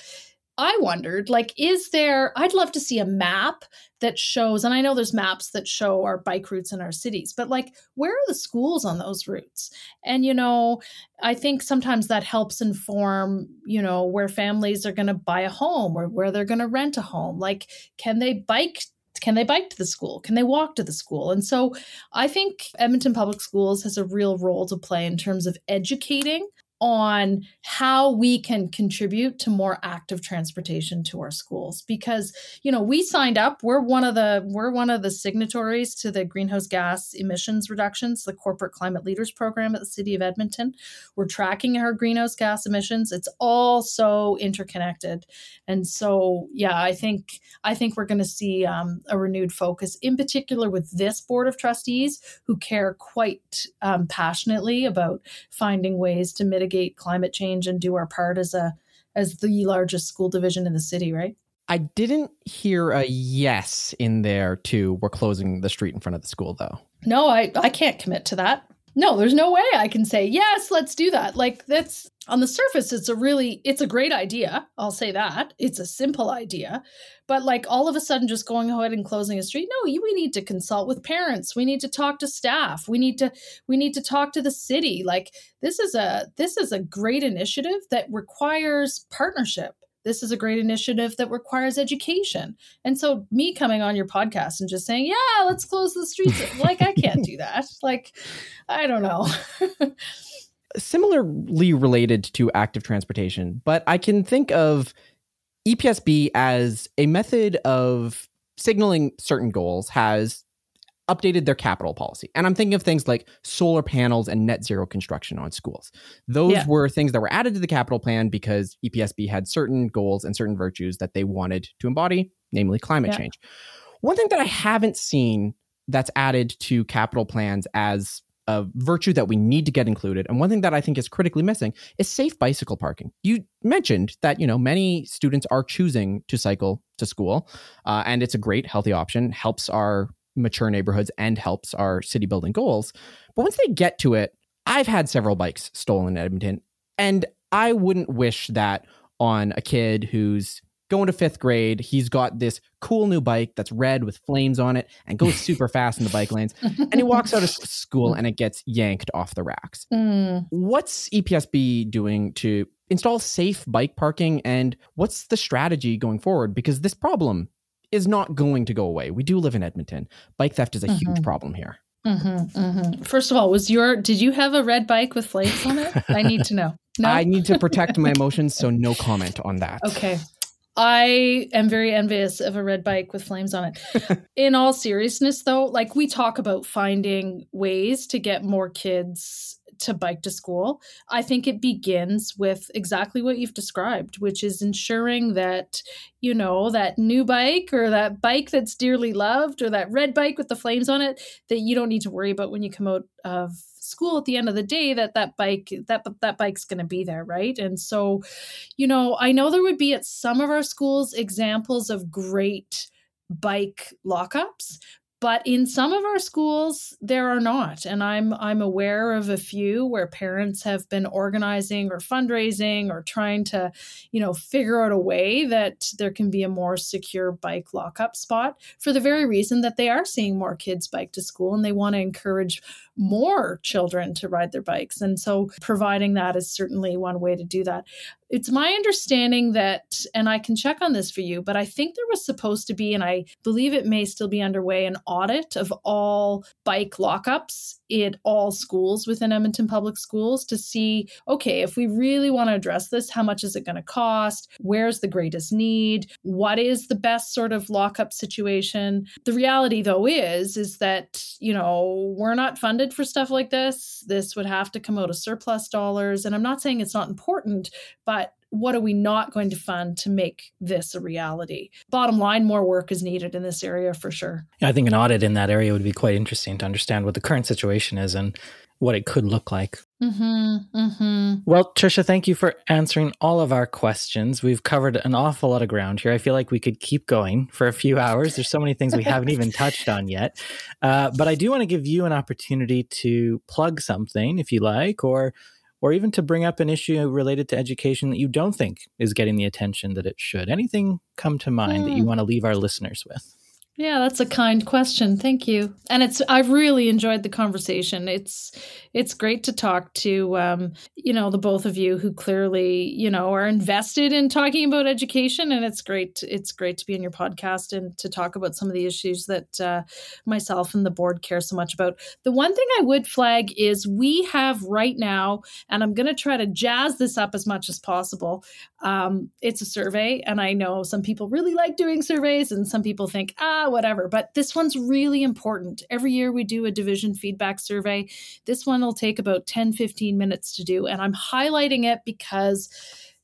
Speaker 5: I wondered, like, is there, I'd love to see a map that shows, and I know there's maps that show our bike routes in our cities, but like, where are the schools on those routes? And, you know, I think sometimes that helps inform, you know, where families are going to buy a home or where they're going to rent a home. Like, can they bike can they bike to the school? Can they walk to the school? And so I think Edmonton Public Schools has a real role to play in terms of educating on how we can contribute to more active transportation to our schools. Because you know we signed up we're one of the we're one of the signatories to the greenhouse gas emissions reductions the corporate climate leaders program at the city of edmonton. We're tracking our greenhouse gas emissions. It's all so interconnected. And so yeah i think i think we're going to see um, a renewed focus in particular with this board of trustees who care quite um, passionately about finding ways to mitigate mitigate climate change and do our part as a as the largest school division in the city, right?
Speaker 1: I didn't hear a yes in there to we're closing the street in front of the school though.
Speaker 5: No, I I can't commit to that no, there's no way I can say, yes, let's do that. Like that's on the surface, it's a really, it's a great idea. I'll say that. It's a simple idea. But like all of a sudden just going ahead and closing a street, no, you, we need to consult with parents. We need to talk to staff. We need to, we need to talk to the city. Like this is a, this is a great initiative that requires partnership this is a great initiative that requires education. And so, me coming on your podcast and just saying, yeah, let's close the streets, like, I can't do that. Like, I don't know.
Speaker 1: Similarly related to active transportation, but I can think of EPSB as a method of signaling certain goals has updated their capital policy. And I'm thinking of things like solar panels and net zero construction on schools. Those yeah. were things that were added to the capital plan because EPSB had certain goals and certain virtues that they wanted to embody, namely climate yeah. change. One thing that I haven't seen that's added to capital plans as a virtue that we need to get included and one thing that i think is critically missing is safe bicycle parking you mentioned that you know many students are choosing to cycle to school uh, and it's a great healthy option helps our mature neighborhoods and helps our city building goals. But once they get to it, I've had several bikes stolen in Edmonton, and I wouldn't wish that on a kid who's going to fifth grade. He's got this cool new bike that's red with flames on it and goes super fast in the bike lanes. And he walks out of school and it gets yanked off the racks. Mm. What's EPSB doing to install safe bike parking? And what's the strategy going forward? Because this problem is not going to go away. We do live in Edmonton. Bike theft is a mm-hmm. huge problem here.
Speaker 5: Mm-hmm, mm-hmm. First of all, was your did you have a red bike with flames on it? I need to know.
Speaker 1: No? I need to protect my emotions, so no comment on that.
Speaker 5: Okay. I am very envious of a red bike with flames on it. In all seriousness, though, like we talk about finding ways to get more kids to bike to school, I think it begins with exactly what you've described, which is ensuring that, you know, that new bike or that bike that's dearly loved or that red bike with the flames on it that you don't need to worry about when you come out of school at the end of the day that that bike that that bike's going to be there right? And so you know i know there would be at some of our schools examples of great bike lockups but in some of our schools there are not. And i'm i'm aware of a few where parents have been organizing or fundraising or trying to you know figure out a way that there can be a more secure bike lockup spot for the very reason that they are seeing more kids bike to school and they want to encourage more children to ride their bikes and so providing that is certainly one way to do that it's my understanding that, and I can check on this for you, but I think there was supposed to be, and I believe it may still be underway, an audit of all bike lockups in all schools within Edmonton Public Schools to see okay, if we really want to address this, how much is it going to cost? Where's the greatest need? What is the best sort of lockup situation? The reality, though, is, is that, you know, we're not funded for stuff like this. This would have to come out of surplus dollars. And I'm not saying it's not important, but what are we not going to fund to make this a reality? Bottom line, more work is needed in this area for sure.
Speaker 2: I think an audit in that area would be quite interesting to understand what the current situation is and what it could look like. Mm-hmm, mm-hmm. Well, Trisha, thank you for answering all of our questions. We've covered an awful lot of ground here. I feel like we could keep going for a few hours. There's so many things we haven't even touched on yet. Uh, but I do want to give you an opportunity to plug something if you like, or or even to bring up an issue related to education that you don't think is getting the attention that it should. Anything come to mind mm. that you hmm. want to leave our listeners with?
Speaker 5: Yeah, that's a kind question. Thank you. And it's I've really enjoyed the conversation. It's it's great to talk to um, you know, the both of you who clearly, you know, are invested in talking about education and it's great it's great to be in your podcast and to talk about some of the issues that uh, myself and the board care so much about. The one thing I would flag is we have right now and I'm going to try to jazz this up as much as possible. Um, it's a survey and I know some people really like doing surveys and some people think, "Ah, whatever. But this one's really important. Every year we do a division feedback survey. This one will take about 10, 15 minutes to do. And I'm highlighting it because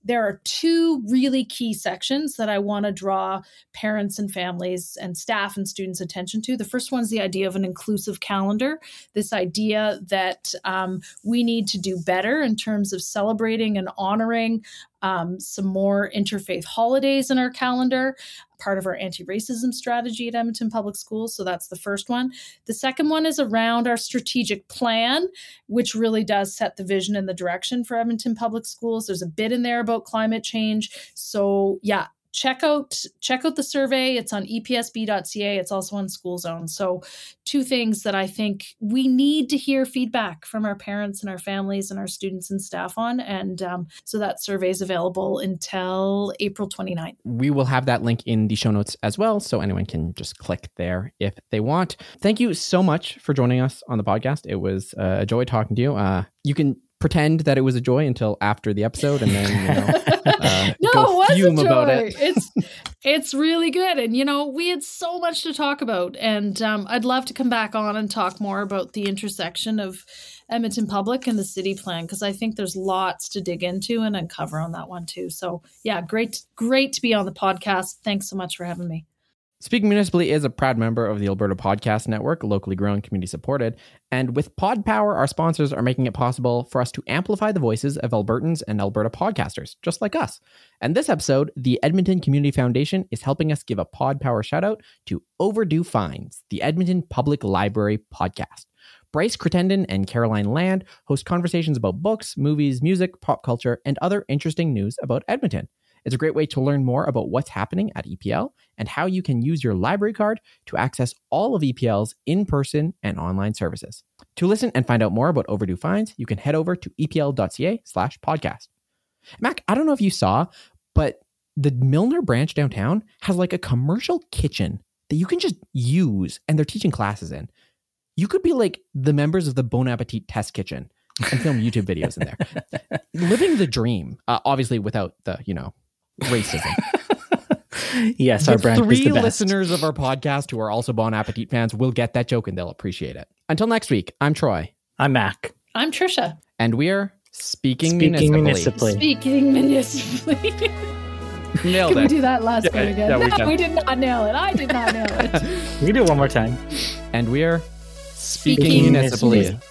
Speaker 5: there are two really key sections that I want to draw parents and families and staff and students' attention to. The first one is the idea of an inclusive calendar, this idea that um, we need to do better in terms of celebrating and honoring um, some more interfaith holidays in our calendar, part of our anti racism strategy at Edmonton Public Schools. So that's the first one. The second one is around our strategic plan, which really does set the vision and the direction for Edmonton Public Schools. There's a bit in there about climate change. So, yeah, check out check out the survey. It's on epsb.ca it's also on school zone. So two things that i think we need to hear feedback from our parents and our families and our students and staff on. And um, so that survey is available until april 29th
Speaker 1: we will have that link in the show notes as well so anyone can just click there if they want. Thank you so much for joining us on the podcast. It was uh, a joy talking to you. Uh, you can pretend that it was a joy until after the episode and then you know uh,
Speaker 5: no, it was
Speaker 1: fume
Speaker 5: a joy.
Speaker 1: about it
Speaker 5: it's it's really good, and you know we had so much to talk about, and um, I'd love to come back on and talk more about the intersection of Edmonton Public and the city plan because I think there's lots to dig into and uncover on that one too. So yeah, great, great to be on the podcast. Thanks so much for having me.
Speaker 1: Speaking Municipally is a proud member of the Alberta Podcast Network, locally grown, community supported. And with Pod Power, our sponsors are making it possible for us to amplify the voices of Albertans and Alberta podcasters, just like us. And this episode, the Edmonton Community Foundation is helping us give a Pod Power shout out to Overdue Finds, the Edmonton Public Library podcast. Bryce Crittenden and Caroline Land host conversations about books, movies, music, pop culture, and other interesting news about Edmonton. It's a great way to learn more about what's happening at EPL and how you can use your library card to access all of EPL's in person and online services. To listen and find out more about overdue fines, you can head over to epl.ca slash podcast. Mack, I don't know if you saw, but the Milner branch downtown has like a commercial kitchen that you can just use and they're teaching classes in. You could be like the members of the Bon Appetit test kitchen and film YouTube videos in there. Living the dream, uh, obviously without the, you know, racism.
Speaker 2: yes,
Speaker 1: the
Speaker 2: our brand
Speaker 1: three
Speaker 2: is the best.
Speaker 1: listeners of our podcast who are also Bon Appetit fans will get that joke and they'll appreciate it. Until next week, I'm Troy,
Speaker 2: I'm Mack.
Speaker 5: I'm Trisha.
Speaker 1: and we're speaking,
Speaker 2: Speaking
Speaker 1: municipally.
Speaker 2: municipally.
Speaker 5: Speaking municipally.
Speaker 1: Nailed
Speaker 5: Can we do that last
Speaker 1: Yeah,
Speaker 5: bit again?
Speaker 1: yeah, we
Speaker 5: no,
Speaker 1: can.
Speaker 5: we did not nail it. I did not nail it.
Speaker 2: We do it one more time.
Speaker 1: And we're
Speaker 5: Speaking
Speaker 1: speaking municipally.
Speaker 2: municipally.